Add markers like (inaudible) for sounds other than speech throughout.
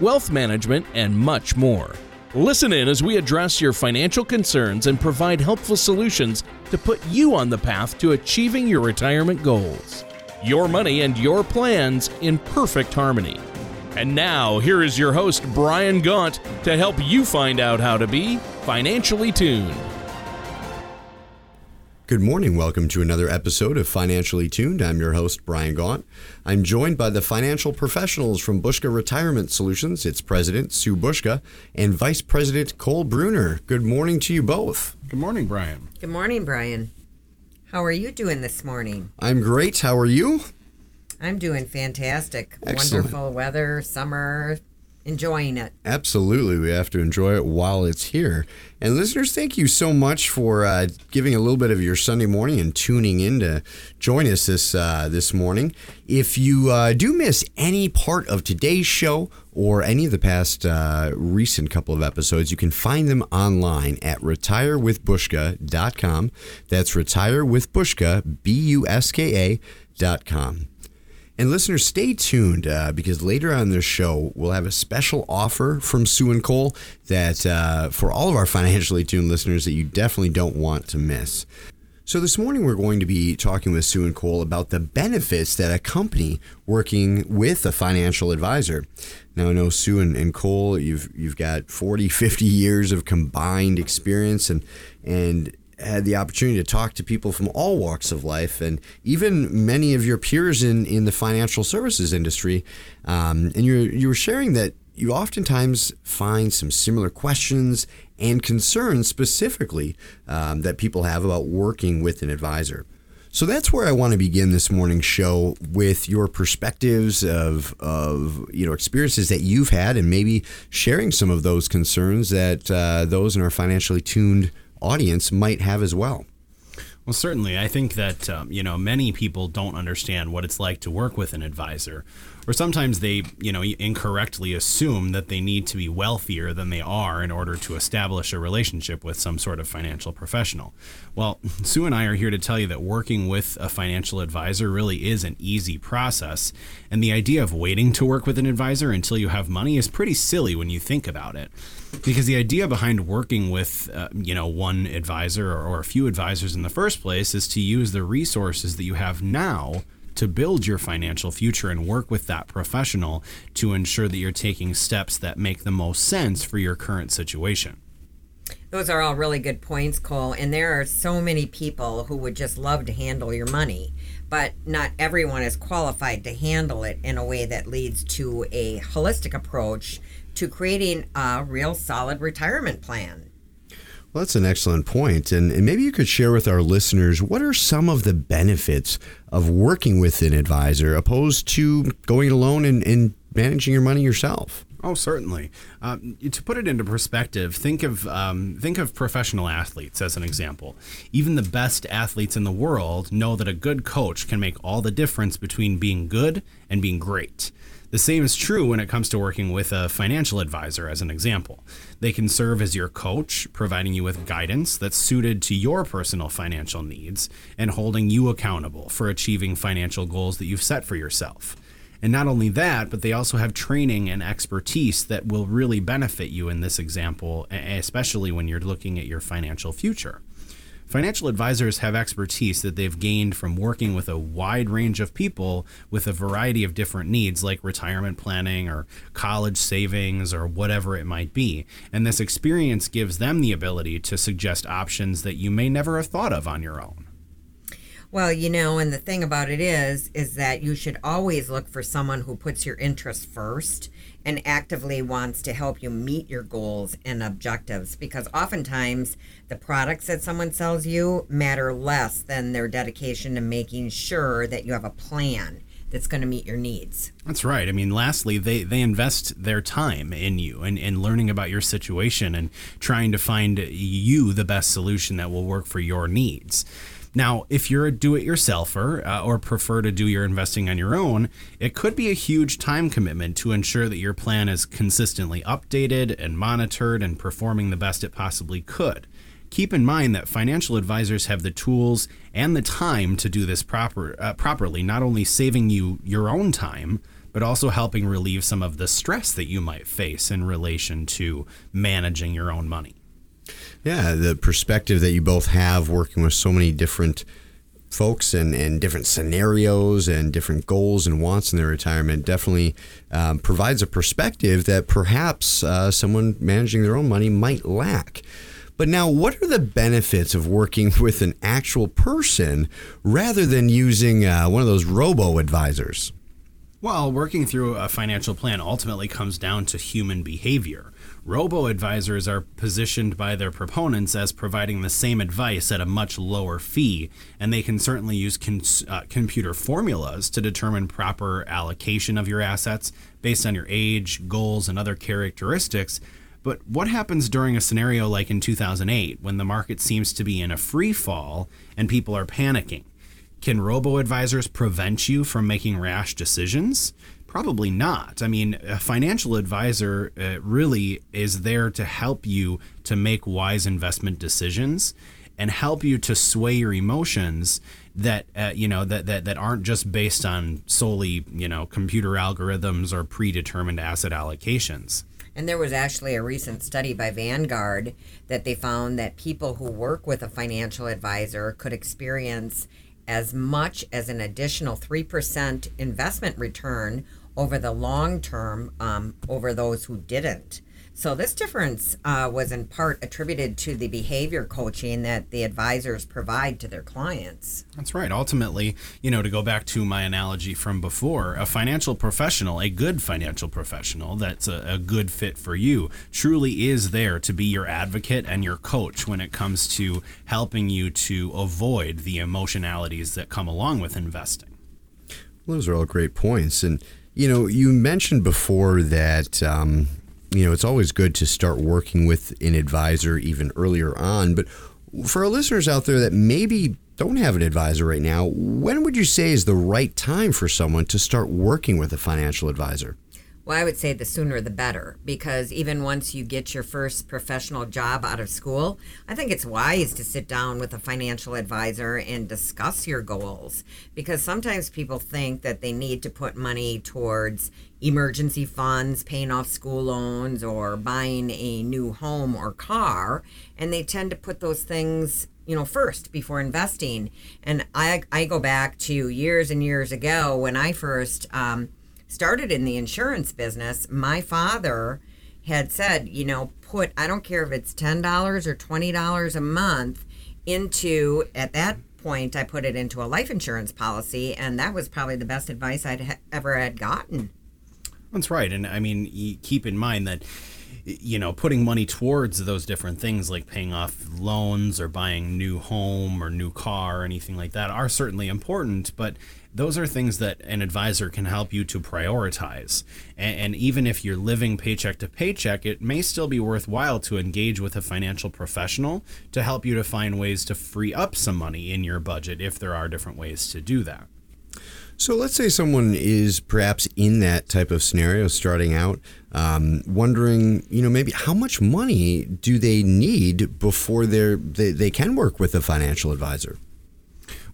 wealth management, and much more. Listen in as we address your financial concerns and provide helpful solutions to put you on the path to achieving your retirement goals. Your money and your plans in perfect harmony. And now, here is your host, Brian Gaunt, to help you find out how to be financially tuned. Good morning. Welcome to another episode of Financially Tuned. I'm your host, Brian Gaunt. I'm joined by the financial professionals from Buska Retirement Solutions, its president, Sue Buska, and vice president, Cole Bruner. Good morning to you both. Good morning, Brian. Good morning, Brian. How are you doing this morning? I'm great. How are you? I'm doing fantastic. Excellent. Wonderful weather, summer, enjoying it. Absolutely. We have to enjoy it while it's here. And listeners, thank you so much for uh, giving a little bit of your Sunday morning and tuning in to join us this uh, this morning. If you uh, do miss any part of today's show or any of the past uh, recent couple of episodes, you can find them online at retirewithbuska.com. That's retirewithbuska, B-U-S-K-A dot com. And listeners, stay tuned uh, because later on this show, we'll have a special offer from Sue and Cole that uh, for all of our financially tuned listeners that you definitely don't want to miss. So this morning, we're going to be talking with Sue and Cole about the benefits that accompany working with a financial advisor. Now, I know Sue and, and Cole, you've you've got 40, 50 years of combined experience and and had the opportunity to talk to people from all walks of life and even many of your peers in, in the financial services industry. Um, and you you were sharing that you oftentimes find some similar questions and concerns specifically um, that people have about working with an advisor. So that's where I want to begin this morning's show with your perspectives of, of you know experiences that you've had and maybe sharing some of those concerns that uh, those in our financially tuned audience might have as well. Well, certainly. I think that, um, you know, many people don't understand what it's like to work with an advisor. Or sometimes they, you know, incorrectly assume that they need to be wealthier than they are in order to establish a relationship with some sort of financial professional. Well, (laughs) Sue and I are here to tell you that working with a financial advisor really is an easy process. And the idea of waiting to work with an advisor until you have money is pretty silly when you think about it because the idea behind working with uh, you know one advisor or, or a few advisors in the first place is to use the resources that you have now to build your financial future and work with that professional to ensure that you're taking steps that make the most sense for your current situation. Those are all really good points, Cole. And there are so many people who would just love to handle your money, but not everyone is qualified to handle it in a way that leads to a holistic approach to creating a real solid retirement plan. Well, that's an excellent point. And, and maybe you could share with our listeners what are some of the benefits of working with an advisor opposed to going alone and, and managing your money yourself? Oh, certainly. Uh, to put it into perspective, think of um, think of professional athletes as an example. Even the best athletes in the world know that a good coach can make all the difference between being good and being great. The same is true when it comes to working with a financial advisor, as an example. They can serve as your coach, providing you with guidance that's suited to your personal financial needs and holding you accountable for achieving financial goals that you've set for yourself. And not only that, but they also have training and expertise that will really benefit you in this example, especially when you're looking at your financial future. Financial advisors have expertise that they've gained from working with a wide range of people with a variety of different needs, like retirement planning or college savings or whatever it might be. And this experience gives them the ability to suggest options that you may never have thought of on your own. Well, you know, and the thing about it is, is that you should always look for someone who puts your interests first and actively wants to help you meet your goals and objectives because oftentimes the products that someone sells you matter less than their dedication to making sure that you have a plan that's going to meet your needs. That's right. I mean, lastly, they, they invest their time in you and, and learning about your situation and trying to find you the best solution that will work for your needs. Now, if you're a do it yourselfer uh, or prefer to do your investing on your own, it could be a huge time commitment to ensure that your plan is consistently updated and monitored and performing the best it possibly could. Keep in mind that financial advisors have the tools and the time to do this proper, uh, properly, not only saving you your own time, but also helping relieve some of the stress that you might face in relation to managing your own money. Yeah, the perspective that you both have working with so many different folks and, and different scenarios and different goals and wants in their retirement definitely um, provides a perspective that perhaps uh, someone managing their own money might lack. But now, what are the benefits of working (laughs) with an actual person rather than using uh, one of those robo advisors? Well, working through a financial plan ultimately comes down to human behavior. Robo advisors are positioned by their proponents as providing the same advice at a much lower fee, and they can certainly use uh, computer formulas to determine proper allocation of your assets based on your age, goals, and other characteristics. But what happens during a scenario like in 2008 when the market seems to be in a free fall and people are panicking? Can robo advisors prevent you from making rash decisions? Probably not. I mean, a financial advisor uh, really is there to help you to make wise investment decisions and help you to sway your emotions that uh, you know that, that that aren't just based on solely you know computer algorithms or predetermined asset allocations. And there was actually a recent study by Vanguard that they found that people who work with a financial advisor could experience as much as an additional 3% investment return over the long term um, over those who didn't. So this difference uh, was in part attributed to the behavior coaching that the advisors provide to their clients. That's right. Ultimately, you know, to go back to my analogy from before, a financial professional, a good financial professional that's a, a good fit for you, truly is there to be your advocate and your coach when it comes to helping you to avoid the emotionalities that come along with investing. Well, those are all great points. And, you know, you mentioned before that. Um, you know, it's always good to start working with an advisor even earlier on. But for our listeners out there that maybe don't have an advisor right now, when would you say is the right time for someone to start working with a financial advisor? Well, I would say the sooner the better because even once you get your first professional job out of school, I think it's wise to sit down with a financial advisor and discuss your goals. Because sometimes people think that they need to put money towards emergency funds, paying off school loans, or buying a new home or car, and they tend to put those things you know first before investing. And i i go back to years and years ago when i first um, started in the insurance business, my father had said, you know, put, I don't care if it's $10 or $20 a month into, at that point, I put it into a life insurance policy. And that was probably the best advice I'd ha- ever had gotten. That's right. And I mean, keep in mind that you know, putting money towards those different things like paying off loans or buying new home or new car or anything like that are certainly important, but those are things that an advisor can help you to prioritize. And, and, even if you're living paycheck to paycheck, it may still be worthwhile to engage with a financial professional to help you to find ways to free up some money in your budget if there are different ways to do that. So let's say someone is perhaps in that type of scenario starting out, um, wondering, you know, maybe how much money do they need before they, they can work with a financial advisor?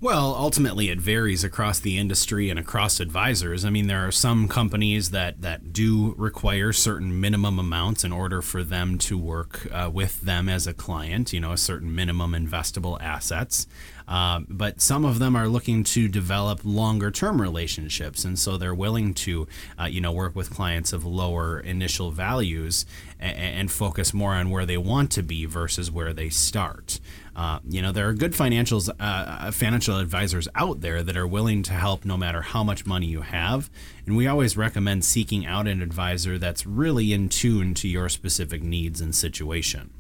Well, ultimately, it varies across the industry and across advisors. I mean, there are some companies that, that do require certain minimum amounts in order for them to work uh, with them as a client, you know, a certain minimum investable assets. Uh, but some of them are looking to develop longer term relationships. And so they're willing to, uh, you know, work with clients of lower initial values and, and focus more on where they want to be versus where they start. Uh, you know, there are good financials, uh, uh, financial advisors out there that are willing to help no matter how much money you have. And we always recommend seeking out an advisor that's really in tune to your specific needs and situation.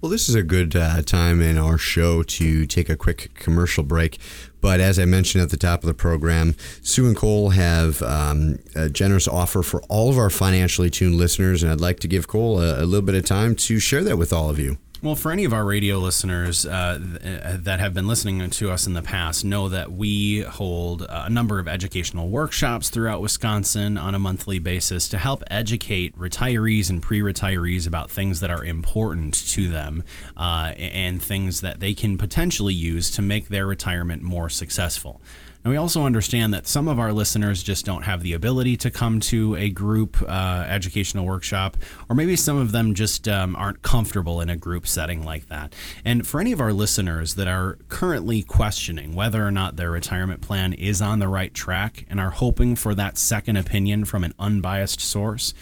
Well, this is a good uh, time in our show to take a quick commercial break. But as I mentioned at the top of the program, Sue and Cole have um, a generous offer for all of our financially tuned listeners, and I'd like to give Cole a, a little bit of time to share that with all of you. Well, for any of our radio listeners uh, uh, that have been listening to us in the past, know that we hold a number of educational workshops throughout Wisconsin on a monthly basis to help educate retirees and pre retirees about things that are important to them uh, and things that they can potentially use to make their retirement more successful. And we also understand that some of our listeners just don't have the ability to come to a group uh, educational workshop, or maybe some of them just um, aren't comfortable in a group setting like that. And for any of our listeners that are currently questioning whether or not their retirement plan is on the right track and are hoping for that second opinion from an unbiased source,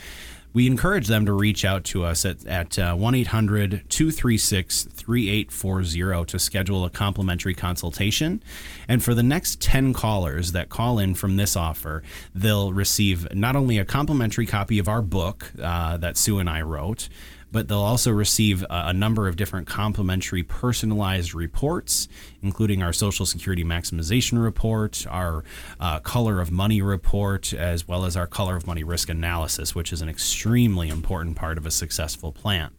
we encourage them to reach out to us at, uh, 1 800 236 3840 to schedule a complimentary consultation. And for the next 10 callers that call in from this offer, they'll receive not only a complimentary copy of our book uh, that Sue and I wrote, but they'll also receive a, number of different complimentary personalized reports, including our Social Security Maximization Report, our uh, Color of Money Report, as well as our Color of Money Risk Analysis, which is an extremely important part of a successful plan.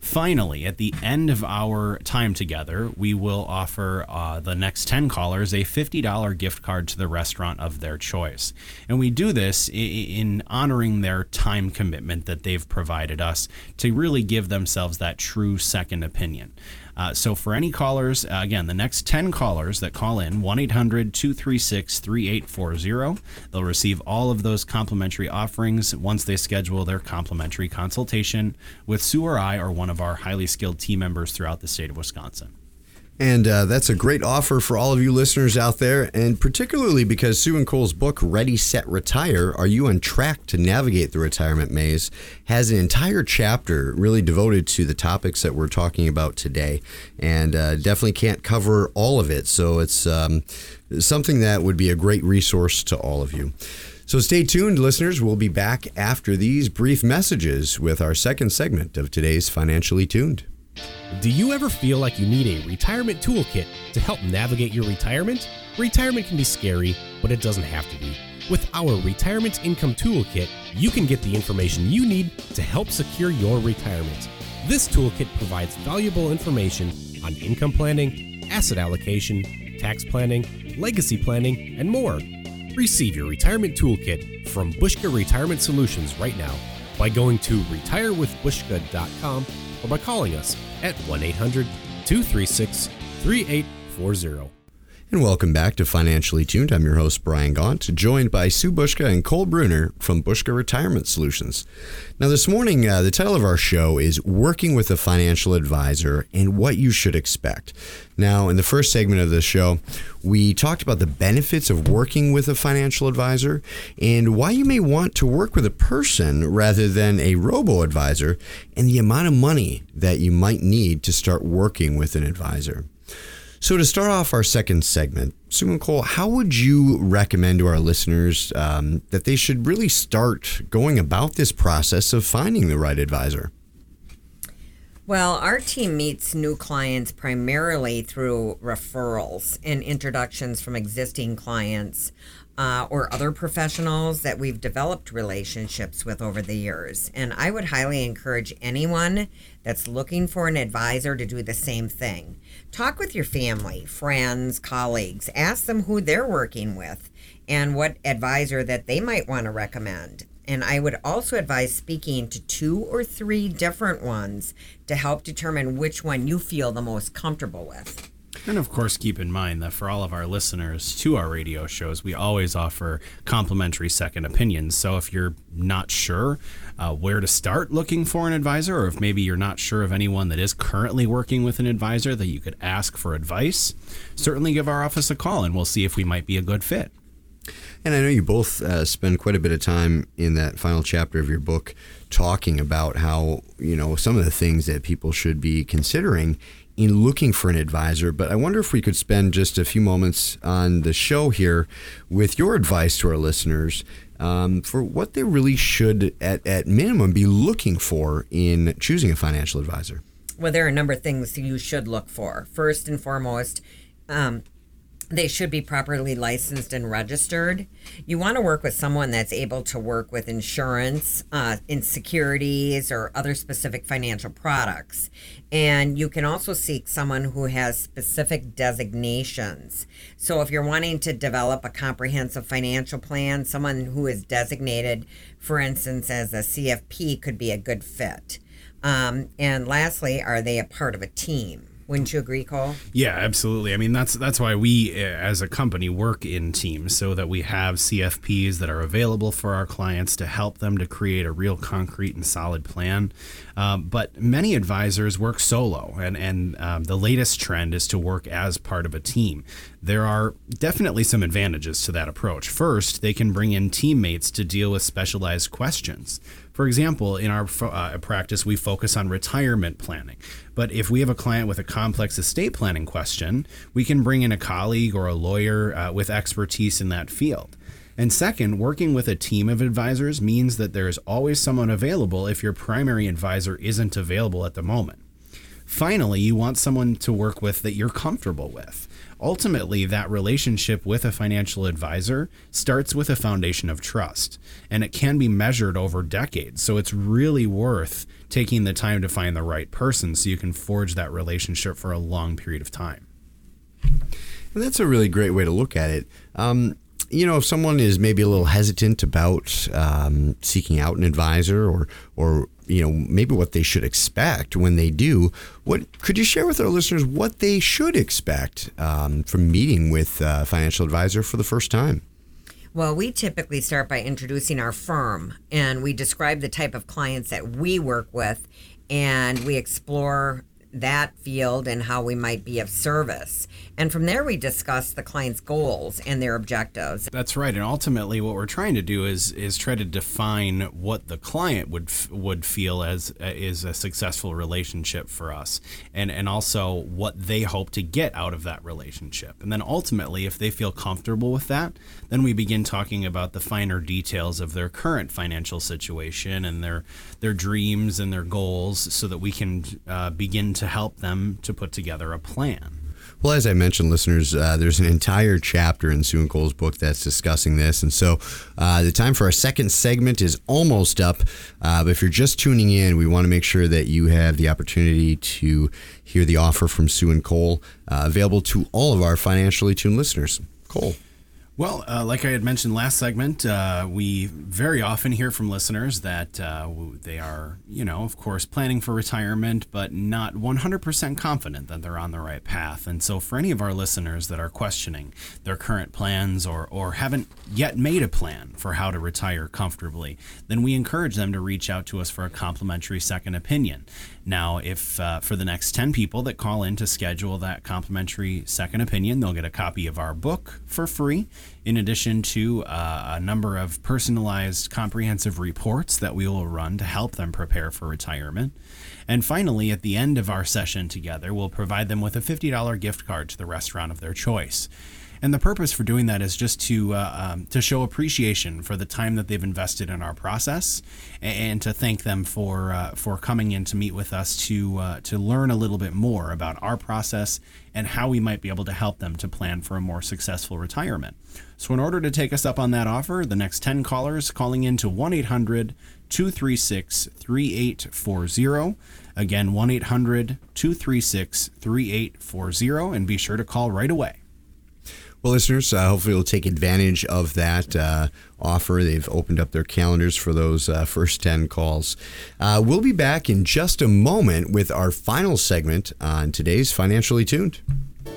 Finally, at the end of our time together, we will offer uh, the next 10 callers a $50 gift card to the restaurant of their choice. And we do this in honoring their time commitment that they've provided us to really give themselves that true second opinion. Uh, so, for any callers, uh, again, the next 10 callers that call in, 1 800 236 3840, they'll receive all of those complimentary offerings once they schedule their complimentary consultation with Sue or I or one of our highly skilled team members throughout the state of Wisconsin. And uh, that's a great offer for all of you listeners out there, and particularly because Sue and Cole's book, Ready, Set, Retire Are You on Track to Navigate the Retirement Maze, has an entire chapter really devoted to the topics that we're talking about today. And uh, definitely can't cover all of it. So it's um, something that would be a great resource to all of you. So stay tuned, listeners. We'll be back after these brief messages with our second segment of today's Financially Tuned. Do you ever feel like you need a retirement toolkit to help navigate your retirement? Retirement can be scary, but it doesn't have to be. With our Retirement Income Toolkit, you can get the information you need to help secure your retirement. This toolkit provides valuable information on income planning, asset allocation, tax planning, legacy planning, and more. Receive your retirement toolkit from Buska Retirement Solutions right now by going to retirewithbuska.com or by calling us at 1 800 236 3840. And welcome back to Financially Tuned. I'm your host, Brian Gaunt, joined by Sue Buska and Cole Bruner from Buska Retirement Solutions. Now, this morning, uh, the title of our show is Working with a Financial Advisor and What You Should Expect. Now, in the first segment of the show, we talked about the benefits of working with a financial advisor and why you may want to work with a person rather than a robo advisor and the amount of money that you might need to start working with an advisor. So, to start off our second segment, Sue and Cole, how would you recommend to our listeners um, that they should really start going about this process of finding the right advisor? Well, our team meets new clients primarily through referrals and introductions from existing clients uh, or other professionals that we've developed relationships with over the years. And I would highly encourage anyone that's looking for an advisor to do the same thing. Talk with your family, friends, colleagues, ask them who they're working with and what advisor that they might want to recommend. And I would also advise speaking to two or three different ones to help determine which one you feel the most comfortable with. And of course, keep in mind that for all of our listeners to our radio shows, we always offer complimentary second opinions. So if you're not sure uh, where to start looking for an advisor, or if maybe you're not sure of anyone that is currently working with an advisor that you could ask for advice, certainly give our office a call and we'll see if we might be a good fit. And I know you both uh, spend quite a bit of time in that final chapter of your book talking about how, you know, some of the things that people should be considering in looking for an advisor. But I wonder if we could spend just a few moments on the show here with your advice to our listeners um, for what they really should, at, at minimum, be looking for in choosing a financial advisor. Well, there are a number of things you should look for. First and foremost, um, they should be properly licensed and registered. You want to work with someone that's able to work with insurance, uh, in securities, or other specific financial products. And you can also seek someone who has specific designations. So if you're wanting to develop a comprehensive financial plan, someone who is designated, for instance, as a CFP could be a good fit. Um, and lastly, are they a part of a team? Wouldn't you agree, Cole? Yeah, absolutely. I mean, that's that's why we, uh, as a company, work in teams so that we have CFPs that are available for our clients to help them to create a real concrete and solid plan. Um, but many advisors work solo, and and um, the latest trend is to work as part of a team. There are definitely some advantages to that approach. First, they can bring in teammates to deal with specialized questions. For example, in our uh, practice, we focus on retirement planning. But if we have a client with a complex estate planning question, we can bring in a colleague or a lawyer uh, with expertise in that field. And second, working with a team of advisors means that there is always someone available if your primary advisor isn't available at the moment. Finally, you want someone to work with that you're comfortable with ultimately that relationship with a financial advisor starts with a foundation of trust and it can be measured over decades. So it's really worth taking the time to find the right person so you can forge that relationship for a long period of time. And that's a really great way to look at it. Um, you know, if someone is maybe a little hesitant about um, seeking out an advisor or, or you know, maybe what they should expect when they do, what could you share with our listeners what they should expect um, from meeting with a financial advisor for the first time? Well, we typically start by introducing our firm and we describe the type of clients that we work with and we explore that field and how we might be of service. And from there, we discuss the client's goals and their objectives. That's right. And ultimately, what we're trying to do is is try to define what the client would would feel as uh, is a successful relationship for us, and and also what they hope to get out of that relationship. And then ultimately, if they feel comfortable with that, then we begin talking about the finer details of their current financial situation and their their dreams and their goals, so that we can uh, begin to help them to put together a plan. Well, as I mentioned, listeners, uh, there's an entire chapter in Sue and Cole's book that's discussing this. And so uh, the time for our second segment is almost up. Uh, but if you're just tuning in, we want to make sure that you have the opportunity to hear the offer from Sue and Cole, uh, available to all of our financially tuned listeners. Cole. Well, uh, like I had mentioned last segment, uh, we very often hear from listeners that uh, they are, you know, of course, planning for retirement, but not 100% confident that they're on the right path. And so, for any of our listeners that are questioning their current plans or, or haven't yet made a plan for how to retire comfortably, then we encourage them to reach out to us for a complimentary second opinion. Now, if uh, for the next 10 people that call in to schedule that complimentary second opinion, they'll get a copy of our book for free, in addition to uh, a number of personalized comprehensive reports that we will run to help them prepare for retirement. And finally, at the end of our session together, we'll provide them with a $50 gift card to the restaurant of their choice. And the purpose for doing that is just to uh, um, to show appreciation for the time that they've invested in our process, and to thank them for uh, for coming in to meet with us to uh, to learn a little bit more about our process and how we might be able to help them to plan for a more successful retirement. So, in order to take us up on that offer, the next 10 callers calling in to 1 800 236 3840. Again, 1 800 236 3840, and be sure to call right away. Well, listeners, uh, hopefully you'll take advantage of that uh, offer. They've opened up their calendars for those uh, first 10 calls. Uh, we'll be back in just a moment with our final segment on today's Financially Tuned.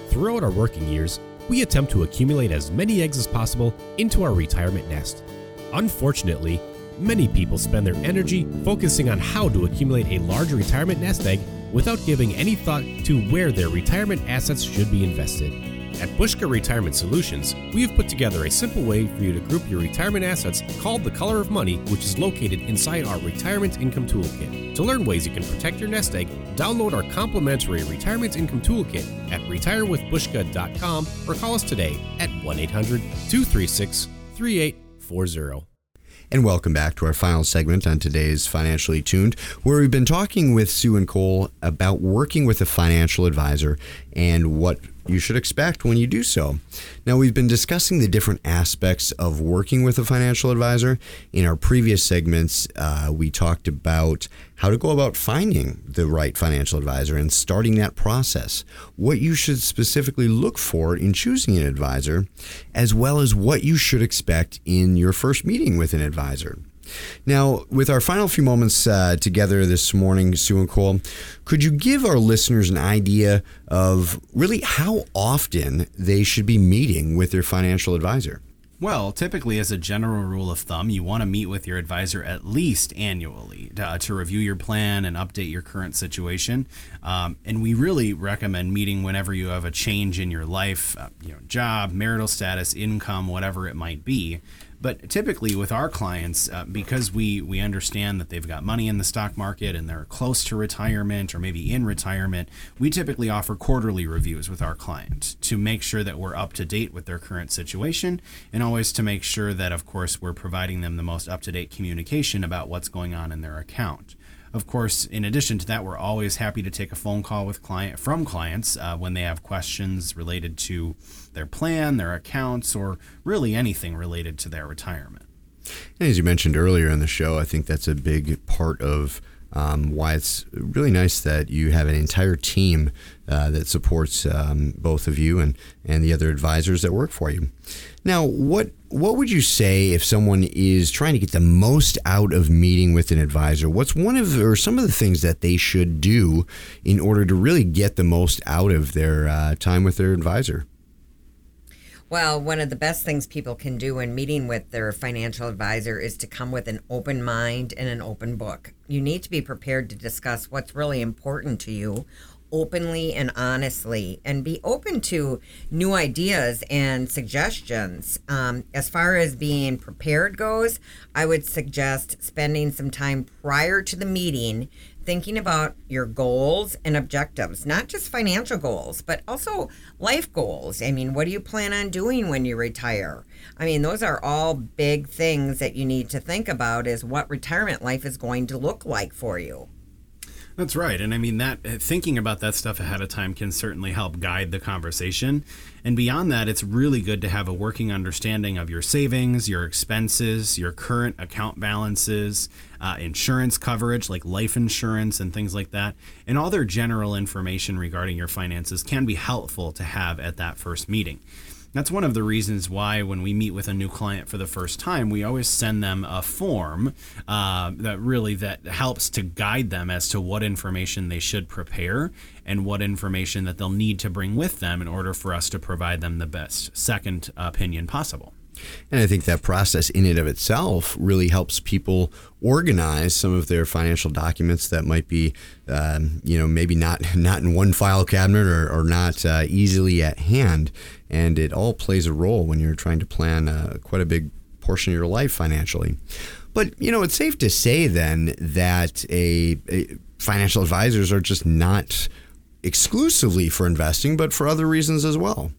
Throughout our working years, we attempt to accumulate as many eggs as possible into our retirement nest. Unfortunately, many people spend their energy focusing on how to accumulate a large retirement nest egg without giving any thought to where their retirement assets should be invested. At Buska Retirement Solutions, we have put together a simple way for you to group your retirement assets called the Color of Money, which is located inside our Retirement Income Toolkit. To learn ways you can protect your nest egg, download our complimentary Retirement Income Toolkit at retirewithbuska.com or call us today at 1 800 236 3840. And welcome back to our final segment on today's Financially Tuned, where we've been talking with Sue and Cole about working with a financial advisor and what you should expect when you do so. Now, we've been discussing the different aspects of working with a financial advisor. In our previous segments, uh, we talked about how to go about finding the right financial advisor and starting that process, what you should specifically look for in choosing an advisor, as well as what you should expect in your first meeting with an advisor. Now, with our final few moments uh, together this morning, Sue and Cole, could you give our listeners an idea of really how often they should be meeting with their financial advisor? Well, typically, as a general rule of thumb, you want to meet with your advisor at least annually to, uh, to review your plan and update your current situation. Um, and we really recommend meeting whenever you have a change in your life, uh, you know, job, marital status, income, whatever it might be. But typically, with our clients, uh, because we we understand that they've got money in the stock market and they're close to retirement or maybe in retirement, we typically offer quarterly reviews with our clients to make sure that we're up to date with their current situation, and always to make sure that, of course, we're providing them the most up to date communication about what's going on in their account. Of course, in addition to that, we're always happy to take a phone call with client from clients uh, when they have questions related to their plan, their accounts, or really anything related to their retirement. And as you mentioned earlier in the show, I think that's a big part of um, why it's really nice that you have an entire team uh, that supports um, both of you and, and the other advisors that work for you. Now, what what would you say if someone is trying to get the most out of meeting with an advisor? What's one of or some of the things that they should do in order to really get the most out of their uh, time with their advisor? Well, one of the best things people can do when meeting with their financial advisor is to come with an open mind and an open book. You need to be prepared to discuss what's really important to you openly and honestly and be open to new ideas and suggestions. Um, as far as being prepared goes, I would suggest spending some time prior to the meeting thinking about your goals and objectives, not just financial goals, but also life goals. I mean, what do you plan on doing when you retire? I mean, those are all big things that you need to think about is what retirement life is going to look like for you. That's right. And I mean that uh, thinking about that stuff ahead of time can certainly help guide the conversation. And beyond that, it's really good to have a working understanding of your savings, your expenses, your current account balances, uh, insurance coverage like life insurance and things like that. And all their general information regarding your finances can be helpful to have at that first meeting. That's one of the reasons why when we meet with a new client for the first time, we always send them a form uh, that really that helps to guide them as to what information they should prepare and what information that they'll need to bring with them in order for us to provide them the best second opinion possible. And I think that process in and of itself really helps people organize some of their financial documents that might be, um, you know, maybe not not in one file cabinet or, or not uh, easily at hand. And it all plays a role when you're trying to plan uh, quite a big portion of your life financially. But you know, it's safe to say then that a, a financial advisors are just not exclusively for investing, but for other reasons as well.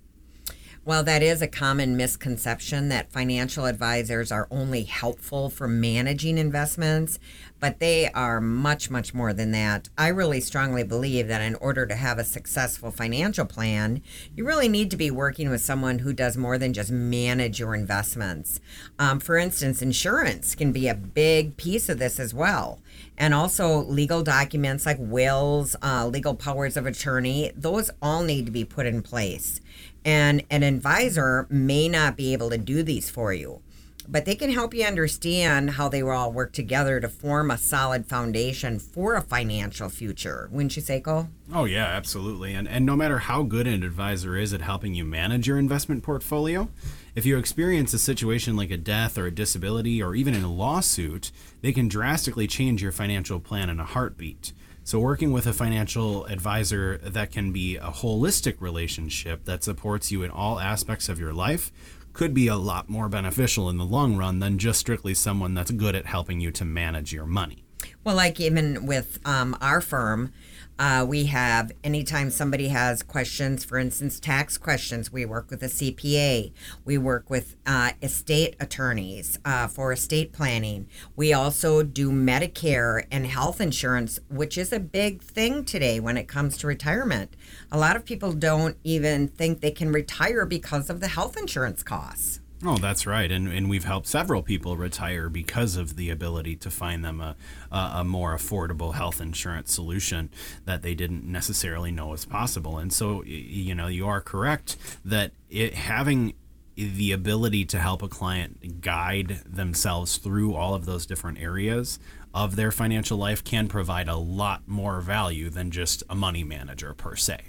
Well, that is a common misconception that financial advisors are only helpful for managing investments, but they are much, much more than that. I really strongly believe that in order to have a successful financial plan, you really need to be working with someone who does more than just manage your investments. Um, for instance, insurance can be a big piece of this as well. And also, legal documents like wills, uh, legal powers of attorney, those all need to be put in place. And an advisor may not be able to do these for you, but they can help you understand how they will all work together to form a solid foundation for a financial future. Wouldn't you say, Cole? Oh, yeah, absolutely. And, and no matter how good an advisor is at helping you manage your investment portfolio, if you experience a situation like a death or a disability or even in a lawsuit, they can drastically change your financial plan in a heartbeat. So, working with a financial advisor that can be a holistic relationship that supports you in all aspects of your life could be a lot more beneficial in the long run than just strictly someone that's good at helping you to manage your money. Well, like even with um, our firm, uh, we have anytime somebody has questions, for instance, tax questions, we work with a CPA. We work with uh, estate attorneys uh, for estate planning. We also do Medicare and health insurance, which is a big thing today when it comes to retirement. A lot of people don't even think they can retire because of the health insurance costs. Oh, that's right, and and we've helped several people retire because of the ability to find them a a, more affordable health insurance solution that they didn't necessarily know was possible. And so, you know, you are correct that it having the ability to help a client guide themselves through all of those different areas of their financial life can provide a lot more value than just a money manager per se.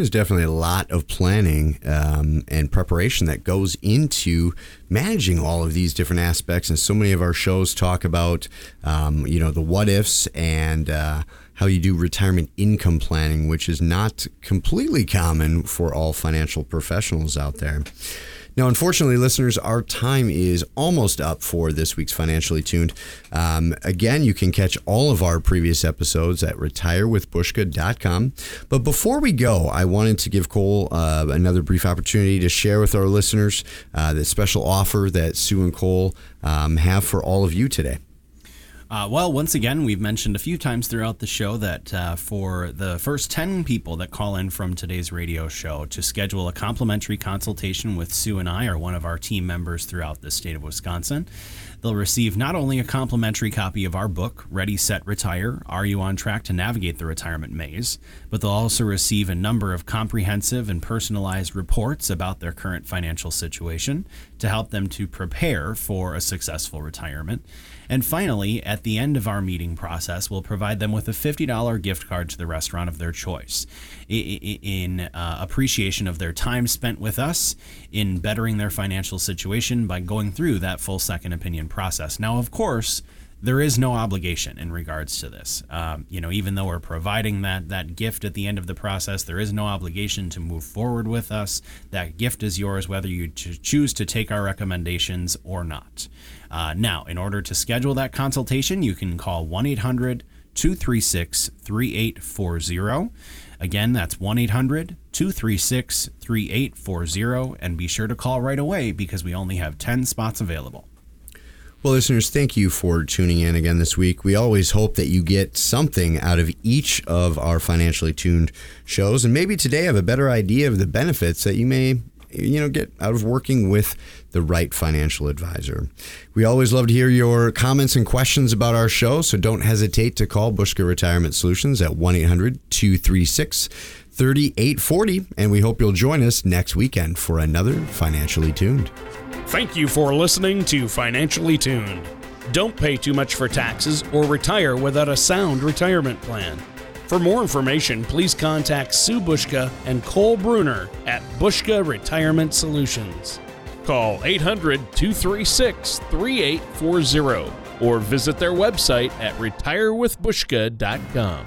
There's definitely a lot of planning um, and preparation that goes into managing all of these different aspects. And so many of our shows talk about, um, you know, the what ifs and uh, how you do retirement income planning, which is not completely common for all financial professionals out there. Now, unfortunately, listeners, our time is almost up for this week's Financially Tuned. Um, again, you can catch all of our previous episodes at retirewithbuska.com. But before we go, I wanted to give Cole uh, another brief opportunity to share with our listeners uh, the special offer that Sue and Cole um, have for all of you today. Uh, well, once again, we've mentioned a few times throughout the show that uh, for the first 10 people that call in from today's radio show to schedule a complimentary consultation with Sue and I or one of our team members throughout the state of Wisconsin, they'll receive not only a complimentary copy of our book, Ready, Set, Retire Are You on Track to Navigate the Retirement Maze? but they'll also receive a number of comprehensive and personalized reports about their current financial situation to help them to prepare for a successful retirement. And finally, at the end of our meeting process, we'll provide them with a $50 gift card to the restaurant of their choice in uh, appreciation of their time spent with us in bettering their financial situation by going through that full second opinion process. Now, of course, there is no obligation in regards to this. Um, you know, even though we're providing that that gift at the end of the process, there is no obligation to move forward with us. That gift is yours, whether you ch- choose to take our recommendations or not. Uh, now, in order to schedule that consultation, you can call 1 800 236 3840. Again, that's 1 800 236 3840. And be sure to call right away because we only have 10 spots available. Well, listeners, thank you for tuning in again this week. We always hope that you get something out of each of our financially tuned shows, and maybe today have a better idea of the benefits that you may, you know, get out of working with the right financial advisor. We always love to hear your comments and questions about our show, so don't hesitate to call Buska Retirement Solutions at 1 800 236 3840. And we hope you'll join us next weekend for another Financially Tuned. Thank you for listening to Financially Tuned. Don't pay too much for taxes or retire without a sound retirement plan. For more information, please contact Sue Buska and Cole Bruner at Buska Retirement Solutions. Call 800 236 3840 or visit their website at retirewithbuska.com.